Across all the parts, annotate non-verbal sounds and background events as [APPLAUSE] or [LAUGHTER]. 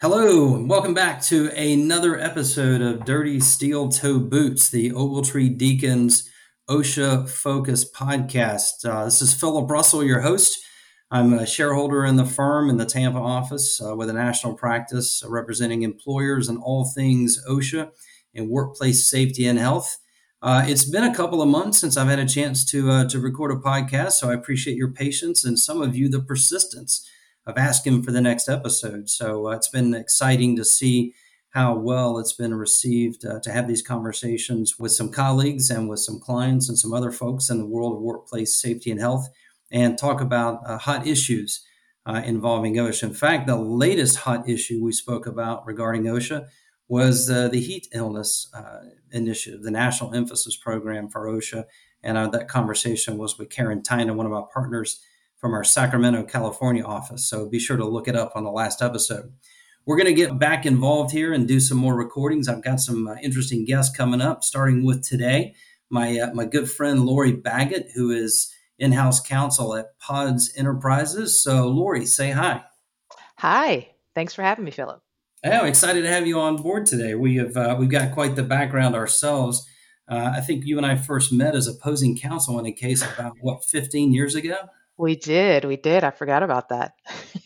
Hello, and welcome back to another episode of Dirty Steel Toe Boots, the Ogletree Deakins OSHA Focus podcast. Uh, this is Philip Russell, your host. I'm a shareholder in the firm in the Tampa office uh, with a national practice uh, representing employers and all things OSHA and workplace safety and health. Uh, it's been a couple of months since I've had a chance to uh, to record a podcast, so I appreciate your patience and some of you the persistence of asking for the next episode. So uh, it's been exciting to see how well it's been received uh, to have these conversations with some colleagues and with some clients and some other folks in the world of workplace safety and health and talk about uh, hot issues uh, involving OSHA. In fact, the latest hot issue we spoke about regarding OSHA was uh, the heat illness uh, initiative, the national emphasis program for OSHA. And that conversation was with Karen Tynan, one of our partners from our Sacramento, California office. So be sure to look it up on the last episode. We're going to get back involved here and do some more recordings. I've got some uh, interesting guests coming up, starting with today. My, uh, my good friend Lori Baggett, who is in house counsel at Pods Enterprises. So, Lori, say hi. Hi. Thanks for having me, Philip. Oh, I'm excited to have you on board today. We have uh, we've got quite the background ourselves. Uh, I think you and I first met as opposing counsel in a case about what 15 years ago. We did. We did. I forgot about that. [LAUGHS]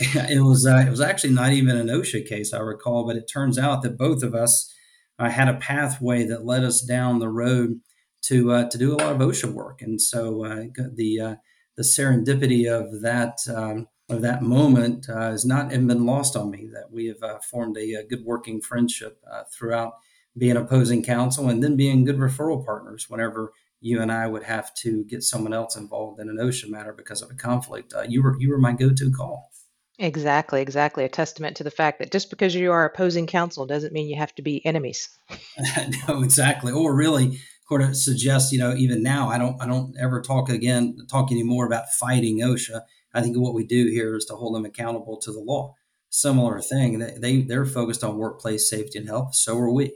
[LAUGHS] it was uh, it was actually not even an OSHA case, I recall, but it turns out that both of us uh, had a pathway that led us down the road to uh, to do a lot of OSHA work, and so uh, the uh, the serendipity of that um, of that moment uh, has not even been lost on me. That we have formed a, a, good working friendship throughout being opposing counsel and then being good referral partners whenever you and I would have to get someone else involved in an OSHA matter because of a conflict. Uh, you were you were my go-to call. Exactly, exactly. A testament to the fact that just because you are opposing counsel doesn't mean you have to be enemies. [LAUGHS] no, exactly. Or really, sort of suggest, you know, even now, I don't, I don't ever talk again, talk anymore about fighting OSHA. I think what we do here is to hold them accountable to the law. Similar thing. They, they they're focused on workplace safety and health. So are we.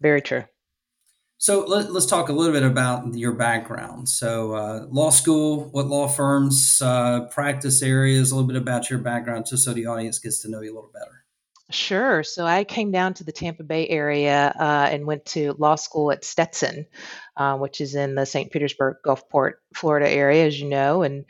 Very true. So let, us talk a little bit about your background. So, uh, law school, what law firms, uh, practice areas, a little bit about your background, just so the audience gets to know you a little better. Sure. So I came down to the Tampa Bay area uh, and went to law school at Stetson, uh, which is in the St. Petersburg, Gulfport, Florida area, as you know, and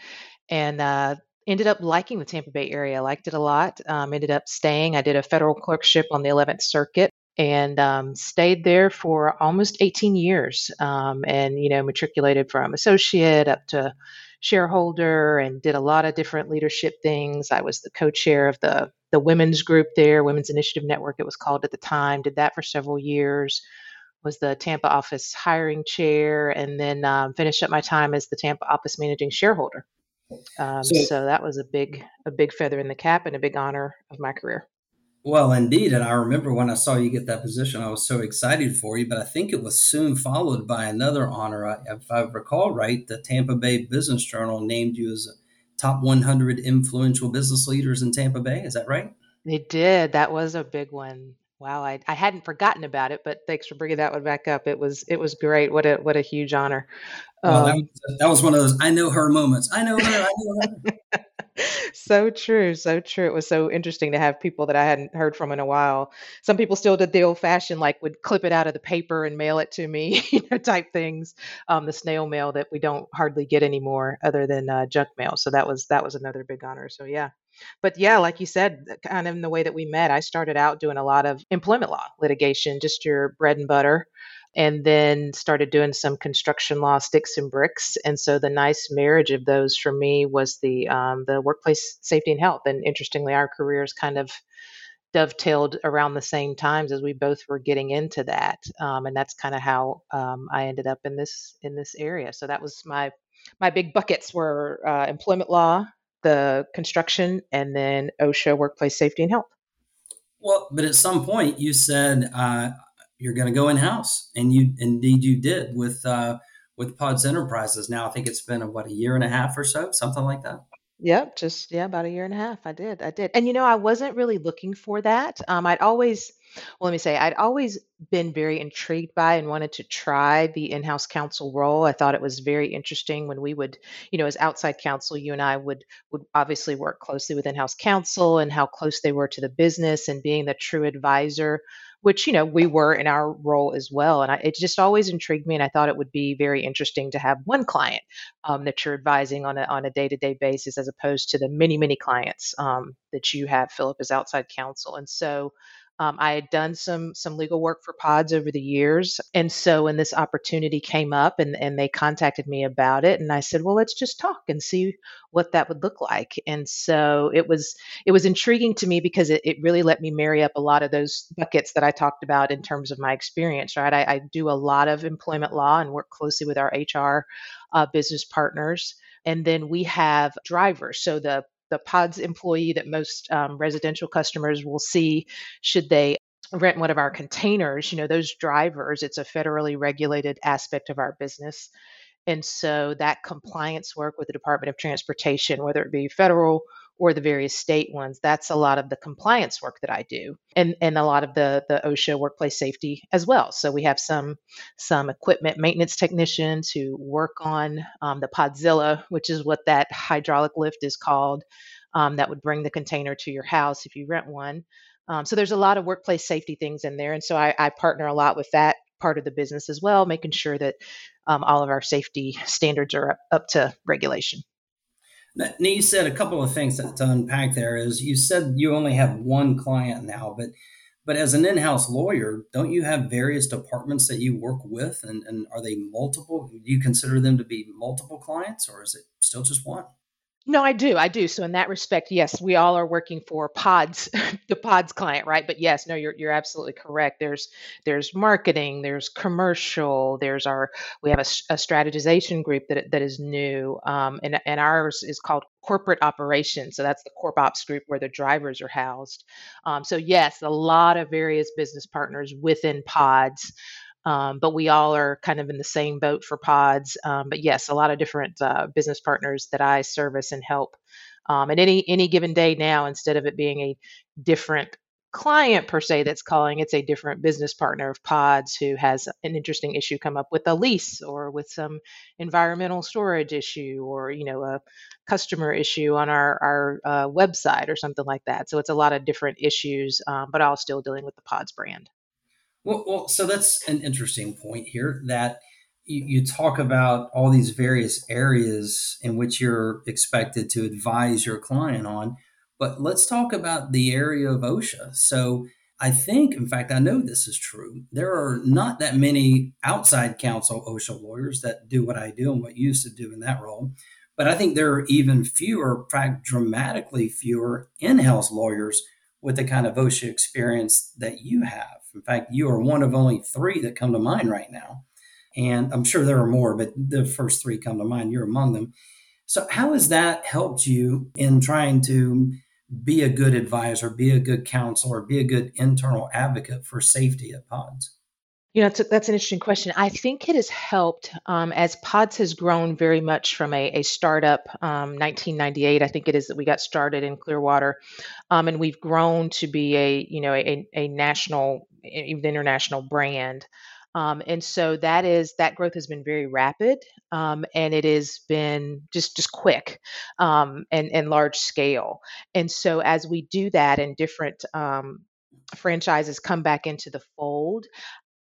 and uh, ended up liking the Tampa Bay area. Liked it a lot. Um, ended up staying. I did a federal clerkship on the 11th Circuit and um, stayed there for almost 18 years um, and you know matriculated from associate up to shareholder and did a lot of different leadership things. I was the co-chair of the the women's group there women's initiative network it was called at the time did that for several years was the tampa office hiring chair and then um, finished up my time as the tampa office managing shareholder. Um, so, so that was a big a big feather in the cap and a big honor of my career well, indeed. And I remember when I saw you get that position, I was so excited for you. But I think it was soon followed by another honor. If I recall right, the Tampa Bay Business Journal named you as a top 100 influential business leaders in Tampa Bay. Is that right? They did. That was a big one. Wow, I, I hadn't forgotten about it, but thanks for bringing that one back up. It was it was great. What a what a huge honor. Well, that, um, was, that was one of those I know her moments. I know her. I know her. [LAUGHS] so true, so true. It was so interesting to have people that I hadn't heard from in a while. Some people still did the old fashioned, like would clip it out of the paper and mail it to me, [LAUGHS] you know, type things. Um, the snail mail that we don't hardly get anymore, other than uh, junk mail. So that was that was another big honor. So yeah, but yeah, like you said, kind of in the way that we met, I started out doing a lot of employment law litigation, just your bread and butter and then started doing some construction law sticks and bricks and so the nice marriage of those for me was the um, the workplace safety and health and interestingly our careers kind of dovetailed around the same times as we both were getting into that um, and that's kind of how um, i ended up in this in this area. So that was my my big buckets were uh, employment law the construction and then osha workplace safety and health. Well, but at some point you said uh, you're going to go in house, and you indeed you did with uh, with Pods Enterprises. Now I think it's been a, what a year and a half or so, something like that. Yep, just yeah, about a year and a half. I did, I did, and you know, I wasn't really looking for that. Um, I'd always, well, let me say, I'd always been very intrigued by and wanted to try the in-house counsel role. I thought it was very interesting when we would, you know, as outside counsel, you and I would would obviously work closely with in-house counsel and how close they were to the business and being the true advisor which you know we were in our role as well and I, it just always intrigued me and i thought it would be very interesting to have one client um, that you're advising on a, on a day-to-day basis as opposed to the many many clients um, that you have philip as outside counsel and so um, I had done some some legal work for Pods over the years, and so when this opportunity came up, and and they contacted me about it, and I said, well, let's just talk and see what that would look like. And so it was it was intriguing to me because it, it really let me marry up a lot of those buckets that I talked about in terms of my experience. Right, I, I do a lot of employment law and work closely with our HR uh, business partners. And then we have drivers. So the the pods employee that most um, residential customers will see should they rent one of our containers you know those drivers it's a federally regulated aspect of our business. And so that compliance work with the department of transportation whether it be federal or the various state ones that's a lot of the compliance work that i do and and a lot of the the osha workplace safety as well. So we have some some equipment maintenance technicians who work on um, the podzilla which is what that hydraulic lift is called um, that would bring the container to your house if you rent one. Um, so there's a lot of workplace safety things in there and so I, I partner a lot with that part of the business as well making sure that um, all of our safety standards are up, up to regulation now, you said a couple of things to, to unpack there is you said you only have one client now, but but as an in-house lawyer, don't you have various departments that you work with and, and are they multiple? Do you consider them to be multiple clients or is it still just one? No, I do. I do. So in that respect, yes, we all are working for Pods, [LAUGHS] the Pods client, right? But yes, no, you're you're absolutely correct. There's there's marketing, there's commercial, there's our we have a, a strategization group that that is new, um, and and ours is called corporate operations. So that's the corp ops group where the drivers are housed. Um, so yes, a lot of various business partners within Pods. Um, but we all are kind of in the same boat for pods. Um, but yes, a lot of different uh, business partners that I service and help. Um, and any any given day now, instead of it being a different client per se that's calling, it's a different business partner of pods who has an interesting issue come up with a lease or with some environmental storage issue or you know a customer issue on our our uh, website or something like that. So it's a lot of different issues, um, but all still dealing with the pods brand. Well, well, so that's an interesting point here that you, you, talk about all these various areas in which you're expected to advise your client on. But let's talk about the area of OSHA. So I think, in fact, I know this is true. There are not that many outside counsel OSHA lawyers that do what I do and what you used to do in that role. But I think there are even fewer, dramatically fewer in house lawyers with the kind of OSHA experience that you have. In fact, you are one of only three that come to mind right now. And I'm sure there are more, but the first three come to mind. You're among them. So, how has that helped you in trying to be a good advisor, be a good counselor, be a good internal advocate for safety at pods? You know, that's, an interesting question. I think it has helped um, as Pods has grown very much from a, a startup, um, 1998. I think it is that we got started in Clearwater, um, and we've grown to be a you know a, a national, even international brand. Um, and so that is that growth has been very rapid, um, and it has been just just quick um, and and large scale. And so as we do that, and different franchises come back into the fold,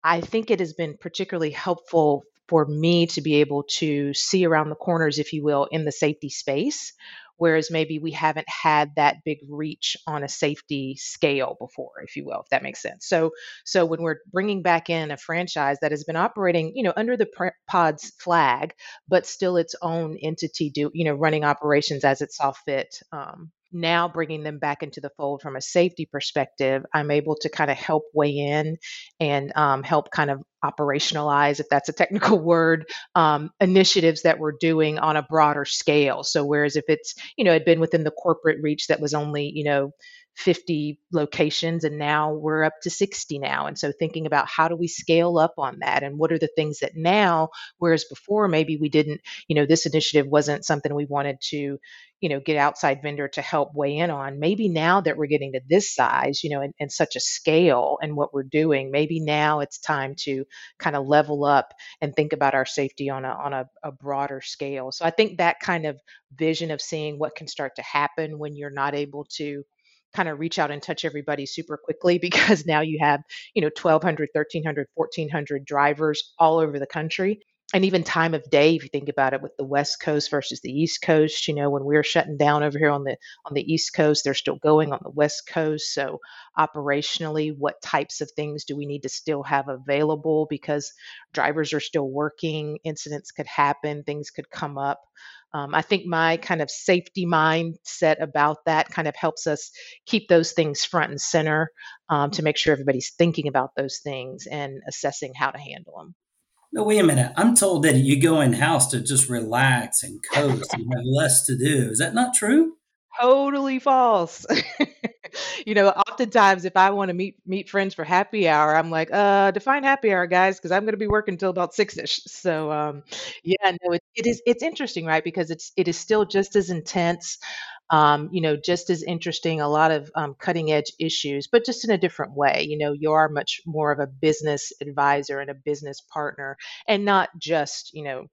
I think it has been particularly helpful for me to be able to see around the corners, if you will, in the safety space, whereas maybe we haven't had that big reach on a safety scale before, if you will, if that makes sense. So, so when we're bringing back in a franchise that has been operating, you know, under the Pods flag, but still its own entity, do you know, running operations as it saw fit. Um, now bringing them back into the fold from a safety perspective, I'm able to kind of help weigh in and um, help kind of operationalize, if that's a technical [LAUGHS] word, um, initiatives that we're doing on a broader scale. So, whereas if it's, you know, had been within the corporate reach that was only, you know, 50 locations and now we're up to 60 now. And so thinking about how do we scale up on that and what are the things that now whereas before maybe we didn't you know this initiative wasn't something we wanted to you know get outside vendor to help weigh in on. Maybe now that we're getting to this size you know and, and such a scale and what we're doing maybe now it's time to kind of level up and think about our safety on a on a, a broader scale. So i think that kind of vision of seeing what can start to happen when you're not able to kind of reach out and touch everybody super quickly [LAUGHS] because now you have you know 1200 1300 1400 drivers all over the country. And even time of day if you think about it with the west coast versus the east coast you know when we're shutting down over here on the on the east coast they're still going on the west coast. So operationally what types of things do we need to still have available? Because drivers are still working incidents could happen things could come up um, I think my kind of safety mindset about that kind of helps us keep those things front and center um, to make sure everybody's thinking about those things and assessing how to handle them. No, wait a minute. I'm told that you go in house to just relax and coast and have less to do. Is that not true? Totally false. [LAUGHS] you know, oftentimes if I want to meet meet friends for happy hour, I'm like, uh, define happy hour, guys, because I'm going to be working until about six ish. So, um, yeah, no, it, it is it's interesting, right? Because it's it is still just as intense, um, you know, just as interesting. A lot of um, cutting edge issues, but just in a different way. You know, you are much more of a business advisor and a business partner, and not just you know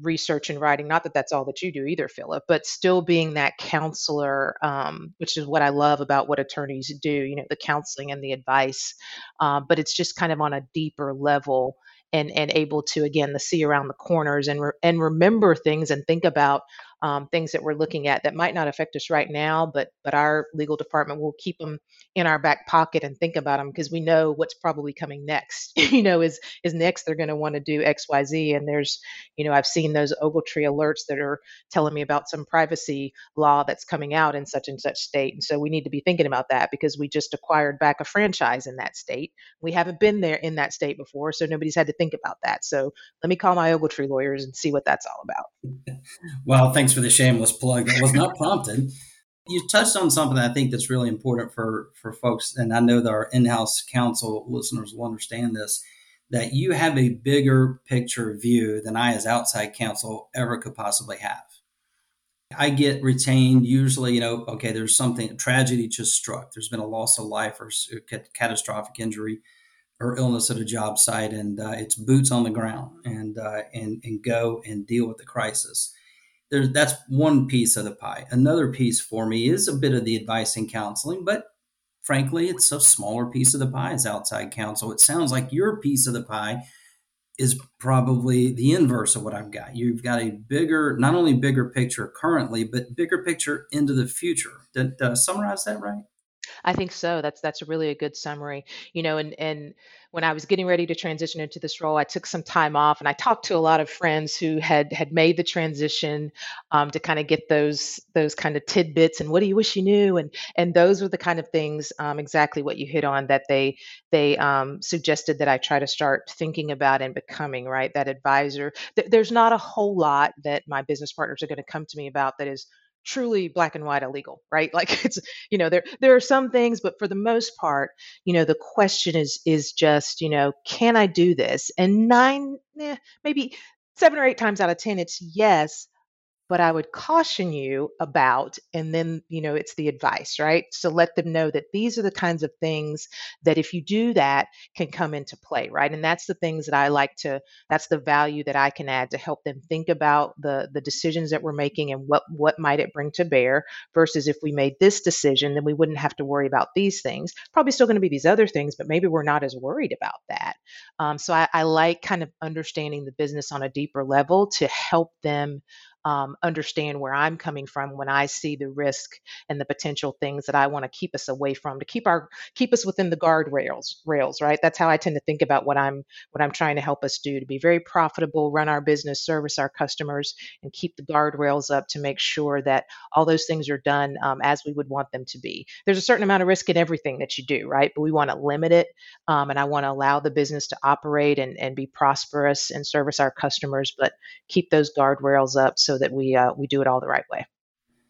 research and writing not that that's all that you do either philip but still being that counselor um, which is what i love about what attorneys do you know the counseling and the advice um, but it's just kind of on a deeper level and and able to again the see around the corners and re- and remember things and think about um, things that we're looking at that might not affect us right now, but but our legal department will keep them in our back pocket and think about them because we know what's probably coming next. [LAUGHS] you know, is is next they're going to want to do X, Y, Z, and there's, you know, I've seen those Ogletree alerts that are telling me about some privacy law that's coming out in such and such state, and so we need to be thinking about that because we just acquired back a franchise in that state. We haven't been there in that state before, so nobody's had to think about that. So let me call my Ogletree lawyers and see what that's all about. well, thanks for the shameless plug. That was not prompted. You touched on something I think that's really important for for folks, and I know that our in-house counsel listeners will understand this. That you have a bigger picture view than I, as outside counsel, ever could possibly have. I get retained usually, you know, okay, there's something, tragedy just struck. There's been a loss of life or catastrophic injury or illness at a job site, and uh, it's boots on the ground and, uh, and, and go and deal with the crisis there, that's one piece of the pie. Another piece for me is a bit of the advice and counseling, but frankly, it's a smaller piece of the pie as outside counsel. It sounds like your piece of the pie is probably the inverse of what I've got. You've got a bigger, not only bigger picture currently, but bigger picture into the future. Did, did I summarize that right? I think so. That's that's really a good summary. You know, and and when I was getting ready to transition into this role, I took some time off and I talked to a lot of friends who had had made the transition um, to kind of get those those kind of tidbits and what do you wish you knew and and those were the kind of things um, exactly what you hit on that they they um, suggested that I try to start thinking about and becoming right that advisor. Th- there's not a whole lot that my business partners are going to come to me about that is truly black and white illegal right? [LAUGHS] Like it's you know there there are some things but for the most part you know the question is is just you know can i do this? And nine eh, maybe seven or eight times out of ten it's yes but I would caution you about, and then, you know, it's the advice, right? So let them know that these are the kinds of things that if you do that can come into play, right? And that's the things that I like to, that's the value that I can add to help them think about the, the decisions that we're making and what, what might it bring to bear versus if we made this decision, then we wouldn't have to worry about these things. Probably still going to be these other things, but maybe we're not as worried about that. Um, so I, I like kind of understanding the business on a deeper level to help them um, understand where I'm coming from when I see the risk and the potential things that I want to keep us away from to keep our keep us within the guardrails rails right? That's how I tend to think about what I'm what I'm trying to help us do to be very profitable run our business service our customers and keep the guardrails up to make sure that all those things are done um, as we would want them to be. There's a certain amount of risk in everything that you do right? But we want to limit it um, and I want to allow the business to operate and, and be prosperous and service our customers but keep those guardrails up so that we uh, we do it all the right way.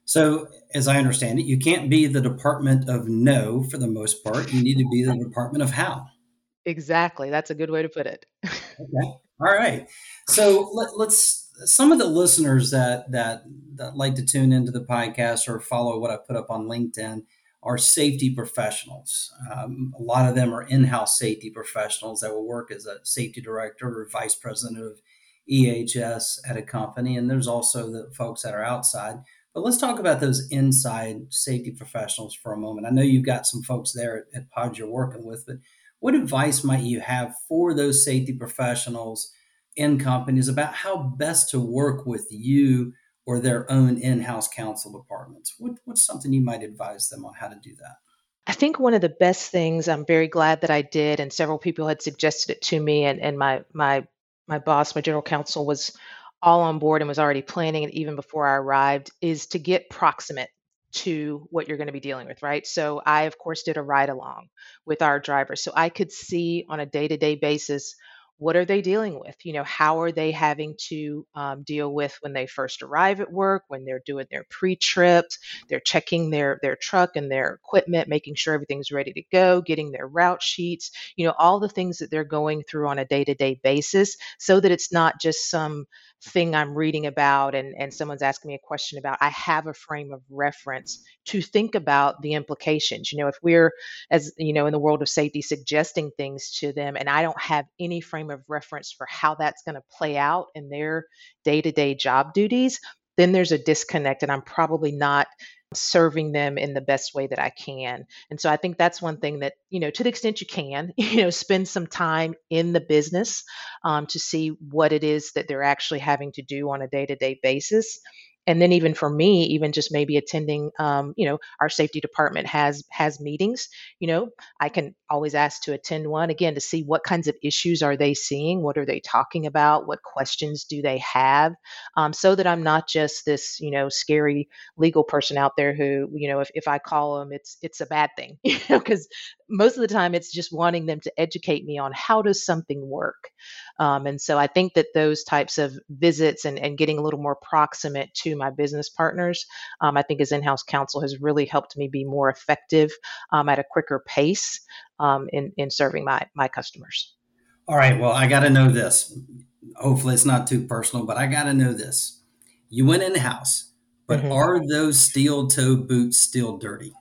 So, as I understand it, you can't be the department of no for the most part. You need to be the department of how. Exactly. That's a good way to put it. [LAUGHS] okay. All right. So let, us some of the listeners that, that that like to tune into the podcast or follow what I put up on LinkedIn are safety professionals. Um, a lot of them are in-house safety professionals that will work as a safety director or vice president of EHS at a company, and there's also the folks that are outside. But let's talk about those inside safety professionals for a moment. I know you've got some folks there at, at Pod you're working with, but what advice might you have for those safety professionals in companies about how best to work with you or their own in-house counsel departments? What, what's something you might advise them on how to do that? I think one of the best things I'm very glad that I did, and several people had suggested it to me, and, and my my my boss, my general counsel, was all on board and was already planning it even before I arrived, is to get proximate to what you're going to be dealing with, right? So I, of course, did a ride along with our driver. So I could see on a day to day basis what are they dealing with you know how are they having to um, deal with when they first arrive at work when they're doing their pre-trips they're checking their their truck and their equipment making sure everything's ready to go getting their route sheets you know all the things that they're going through on a day-to-day basis so that it's not just some thing I'm reading about and, and someone's asking me a question about, I have a frame of reference to think about the implications. You know, if we're, as you know, in the world of safety, suggesting things to them and I don't have any frame of reference for how that's going to play out in their day to day job duties, then there's a disconnect and I'm probably not serving them in the best way that I can. And so I think that's one thing that, you know, to the extent you can, [LAUGHS] you know, spend some time in the business um, to see what it is that they're actually having to do on a day to day basis and then even for me even just maybe attending um, you know our safety department has has meetings you know i can always ask to attend one again to see what kinds of issues are they seeing what are they talking about what questions do they have um, so that i'm not just this you know scary legal person out there who you know if, if i call them it's it's a bad thing [LAUGHS] you know because most of the time it's just wanting them to educate me on how does something work um, and so i think that those types of visits and, and getting a little more proximate to my business partners. Um, I think as in-house counsel has really helped me be more effective um, at a quicker pace um, in in serving my my customers. All right. Well, I got to know this. Hopefully, it's not too personal, but I got to know this. You went in-house, but mm-hmm. are those steel toe boots still dirty?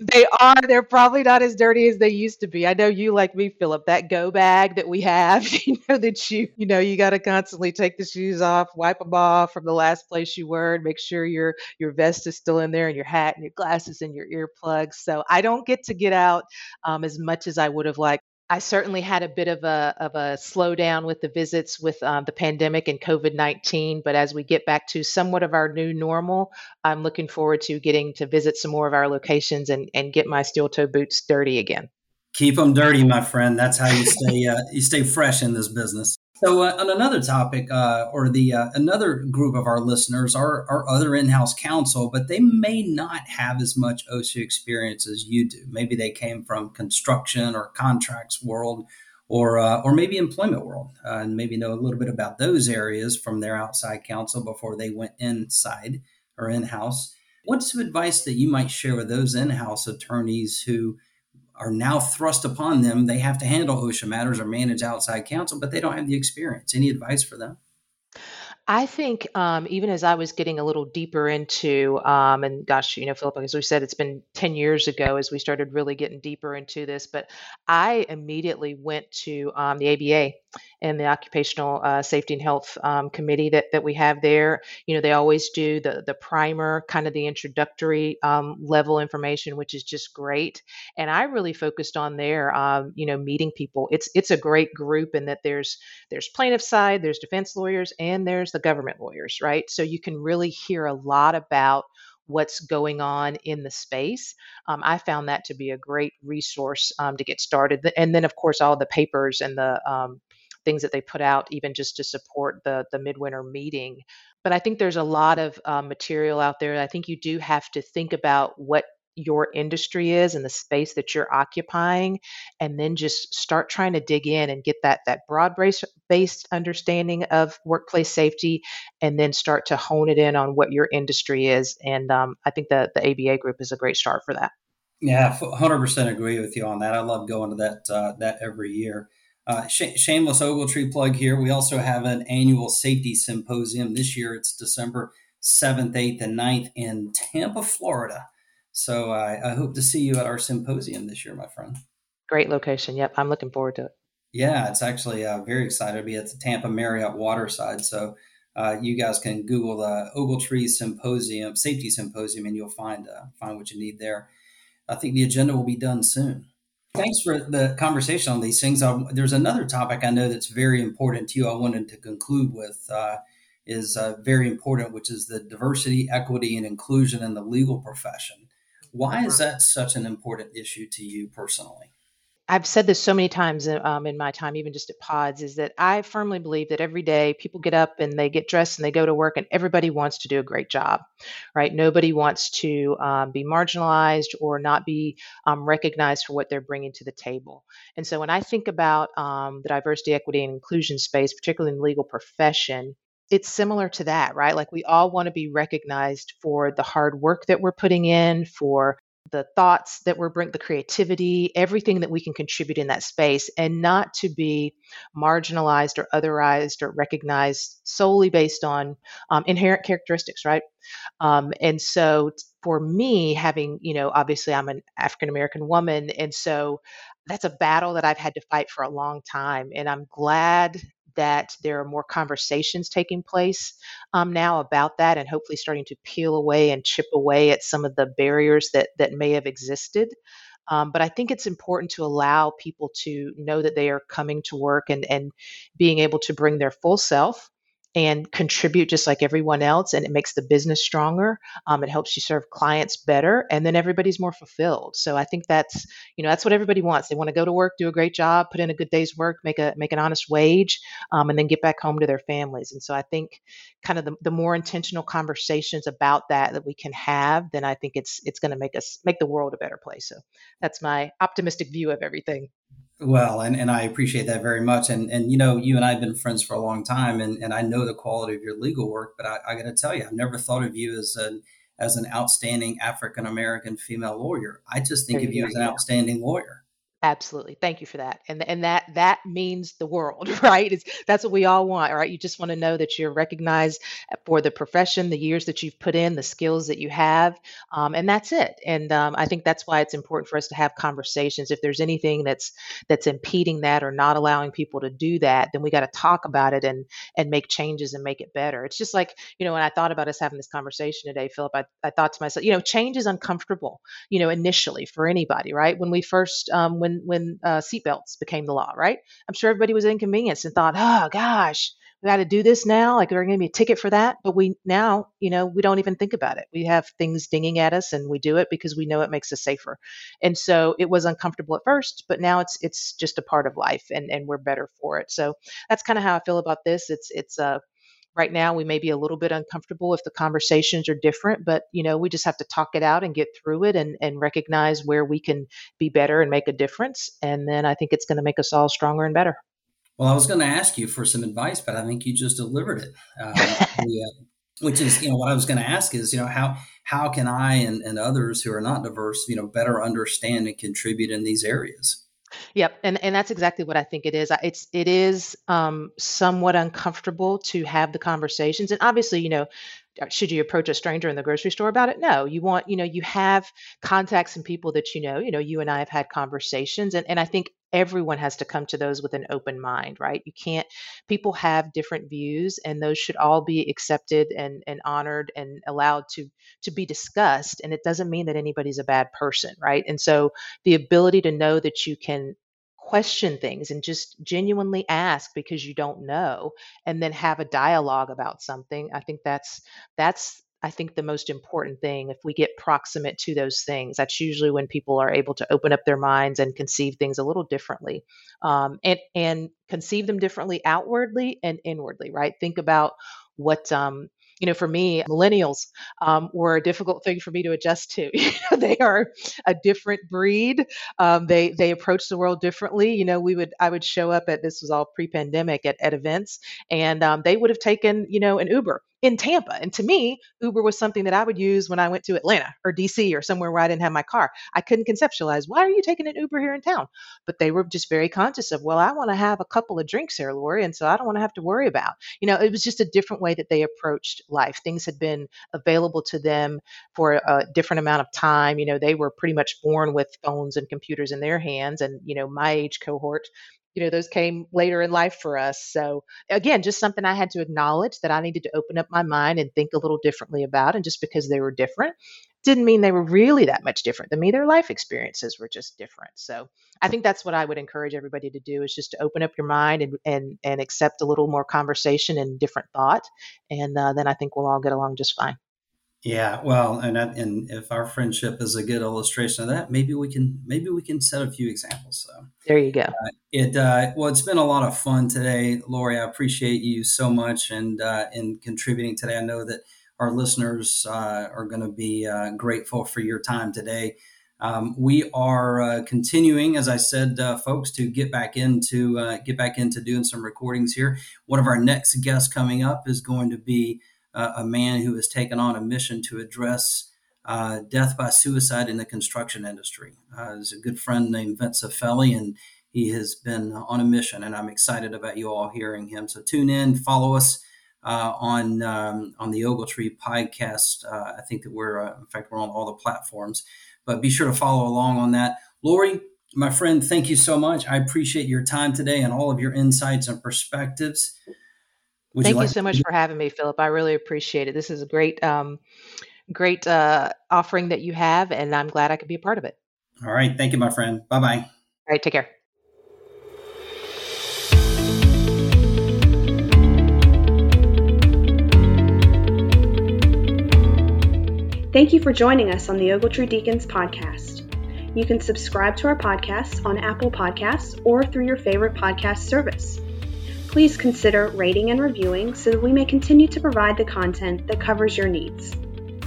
They are. They're probably not as dirty as they used to be. I know you like me, Philip. That go bag that we have, [LAUGHS] you know, that you, you know, you got to constantly take the shoes off, wipe them off from the last place you were, and make sure your your vest is still in there, and your hat, and your glasses, and your earplugs. So I don't get to get out um, as much as I would have liked I certainly had a bit of a of a slowdown with the visits with um, the pandemic and COVID nineteen. But as we get back to somewhat of our new normal, I'm looking forward to getting to visit some more of our locations and and get my steel toe boots dirty again. Keep them dirty, my friend. That's how you stay uh, you stay fresh in this business. So, uh, on another topic, uh, or the uh, another group of our listeners are, are other in-house counsel, but they may not have as much OSHA experience as you do. Maybe they came from construction or contracts world, or uh, or maybe employment world, uh, and maybe know a little bit about those areas from their outside counsel before they went inside or in-house. What's some advice that you might share with those in-house attorneys who are now thrust upon them. They have to handle OSHA matters or manage outside counsel, but they don't have the experience. Any advice for them? I think um, even as I was getting a little deeper into, um, and gosh, you know, Philip, as we said, it's been 10 years ago as we started really getting deeper into this, but I immediately went to um, the ABA and the Occupational uh, Safety and Health um, Committee that, that we have there. You know, they always do the, the primer, kind of the introductory um, level information, which is just great. And I really focused on there, um, you know, meeting people. It's it's a great group in that there's there's plaintiff side, there's defense lawyers, and there's the government lawyers, right? So you can really hear a lot about what's going on in the space. Um, I found that to be a great resource um, to get started. And then, of course, all the papers and the um, things that they put out, even just to support the the midwinter meeting. But I think there's a lot of uh, material out there. I think you do have to think about what your industry is and the space that you're occupying and then just start trying to dig in and get that that broad based understanding of workplace safety and then start to hone it in on what your industry is and um, i think the, the aba group is a great start for that yeah 100% agree with you on that i love going to that uh, that every year uh, sh- shameless Ogletree plug here. We also have an annual safety symposium. This year it's December 7th, 8th, and 9th in Tampa, Florida. So uh, I hope to see you at our symposium this year, my friend. Great location. Yep, I'm looking forward to it. Yeah, it's actually uh, very excited to be at the Tampa Marriott Waterside. So uh, you guys can Google the Ogletree Symposium, Safety Symposium, and you'll find uh, find what you need there. I think the agenda will be done soon. Thanks for the conversation on these things. Um, there's another topic I know that's very important to you. I wanted to conclude with uh, is uh, very important, which is the diversity, equity, and inclusion in the legal profession. Why is that such an important issue to you personally? I've said this so many times um, in my time, even just at pods, is that I firmly believe that every day people get up and they get dressed and they go to work, and everybody wants to do a great job, right? Nobody wants to um, be marginalized or not be um, recognized for what they're bringing to the table. And so when I think about um, the diversity, equity, and inclusion space, particularly in the legal profession, it's similar to that, right? Like we all want to be recognized for the hard work that we're putting in, for the thoughts that we're bringing, the creativity, everything that we can contribute in that space, and not to be marginalized or otherized or recognized solely based on um, inherent characteristics, right? Um, and so for me, having, you know, obviously I'm an African American woman, and so that's a battle that I've had to fight for a long time. And I'm glad that there are more conversations taking place um, now about that and hopefully starting to peel away and chip away at some of the barriers that that may have existed. Um, but I think it's important to allow people to know that they are coming to work and, and being able to bring their full self and contribute just like everyone else and it makes the business stronger. Um, it helps you serve clients better and then everybody's more fulfilled. So i think that's you know that's what everybody wants. They want to go to work do a great job put in a good day's work make a make an honest wage um, and then get back home to their families. And so i think kind of the, the more intentional conversations about that that we can have then i think it's it's going to make us make the world a better place. So that's my optimistic view of everything well, and, and I appreciate that very much. And and you know, you and I have been friends for a long time, and, and I know the quality of your legal work. But I, I got to tell you, I've never thought of you as an as an outstanding African American female lawyer. I just think of you as an outstanding lawyer. Absolutely. Thank you for that. And and that that means the world, [LAUGHS] right? It's, that's what we all want, right? You just want to know that you're recognized for the profession, the years that you've put in, the skills that you have, um, and that's it. And um, I think that's why it's important for us to have conversations. If there's anything that's that's impeding that or not allowing people to do that, then we got to talk about it and and make changes and make it better. It's just like you know when I thought about us having this conversation today, Philip, I, I thought to myself, you know, change is uncomfortable, you know, initially for anybody, right? When we first um, when when uh, seatbelts became the law, right? I'm sure everybody was inconvenienced and thought, oh gosh, we got to do this now. Like, there's going to be a ticket for that. But we now, you know, we don't even think about it. We have things dinging at us, and we do it because we know it makes us safer. And so it was uncomfortable at first, but now it's it's just a part of life, and and we're better for it. So that's kind of how I feel about this. It's it's uh right now we may be a little bit uncomfortable if the conversations are different but you know we just have to talk it out and get through it and, and recognize where we can be better and make a difference and then i think it's going to make us all stronger and better. Well i was going to ask you for some advice but i think you just delivered it. Uh, [LAUGHS] the, uh, which is you know what i was going to ask is you know how how can i and, and others who are not diverse you know better understand and contribute in these areas Yep, and and that's exactly what I think it is. It's it is um, somewhat uncomfortable to have the conversations, and obviously, you know, uh, should you approach a stranger in the grocery store about it? No, you want you know you have contacts and people that you know. You know, you and I have had conversations, and and I think everyone has to come to those with an open mind right? You can't people have different views and those should all be accepted and, and honored and allowed to to be discussed and it doesn't mean that anybody's a bad person right? And so the ability to know that you can question things and just genuinely ask because you don't know and then have a dialogue about something i think that's that's I think the most important thing, if we get proximate to those things, that's usually when people are able to open up their minds and conceive things a little differently, um, and and conceive them differently outwardly and inwardly. Right? Think about what um, you know, for me, millennials um, were a difficult thing for me to adjust to. [LAUGHS] they are a different breed. Um, they they approach the world differently. You know, we would I would show up at this was all pre-pandemic at, at events, and um, they would have taken you know an Uber in Tampa. And to me, Uber was something that I would use when I went to Atlanta or DC or somewhere where I didn't have my car. I couldn't conceptualize why are you taking an Uber here in town? But they were just very conscious of, well, I want to have a couple of drinks here, Lori, and so I don't want to have to worry about. You know, it was just a different way that they approached life. Things had been available to them for a different amount of time. You know, they were pretty much born with phones and computers in their hands, and you know, my age cohort you know those came later in life for us. So again just something i had to acknowledge that i needed to open up my mind and think a little differently about and just because they were different didn't mean they were really that much different than me. Their life experiences were just different. So i think that's what i would encourage everybody to do is just to open up your mind and and, and accept a little more conversation and different thought and uh, then i think we'll all get along just fine yeah, well, and and if our friendship is a good illustration of that, maybe we can maybe we can set a few examples. So there you go. Uh, it uh, well, it's been a lot of fun today, Lori. I appreciate you so much and uh, in contributing today. I know that our listeners uh, are going to be uh, grateful for your time today. Um, we are uh, continuing, as I said, folks, to get back into get back into doing some recordings here. One of our next guests coming up is going to be uh, a man who has taken on a mission to address uh, death by suicide in the construction industry. Uh, there's a good friend named Vince Affelli, and he has been on a mission, and I'm excited about you all hearing him. So tune in, follow us uh, on um, on the Ogletree podcast. Uh, I think that we're, uh, in fact, we're on all the platforms, but be sure to follow along on that. Lori, my friend, thank you so much. I appreciate your time today and all of your insights and perspectives. Would Thank you, like you so much for having me, Philip. I really appreciate it. This is a great, um, great uh, offering that you have, and I'm glad I could be a part of it. All right. Thank you, my friend. Bye bye. All right. Take care. Thank you for joining us on the Ogletree Deakins podcast. You can subscribe to our podcast on Apple Podcasts or through your favorite podcast service. Please consider rating and reviewing so that we may continue to provide the content that covers your needs.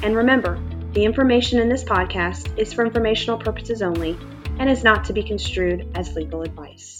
And remember, the information in this podcast is for informational purposes only and is not to be construed as legal advice.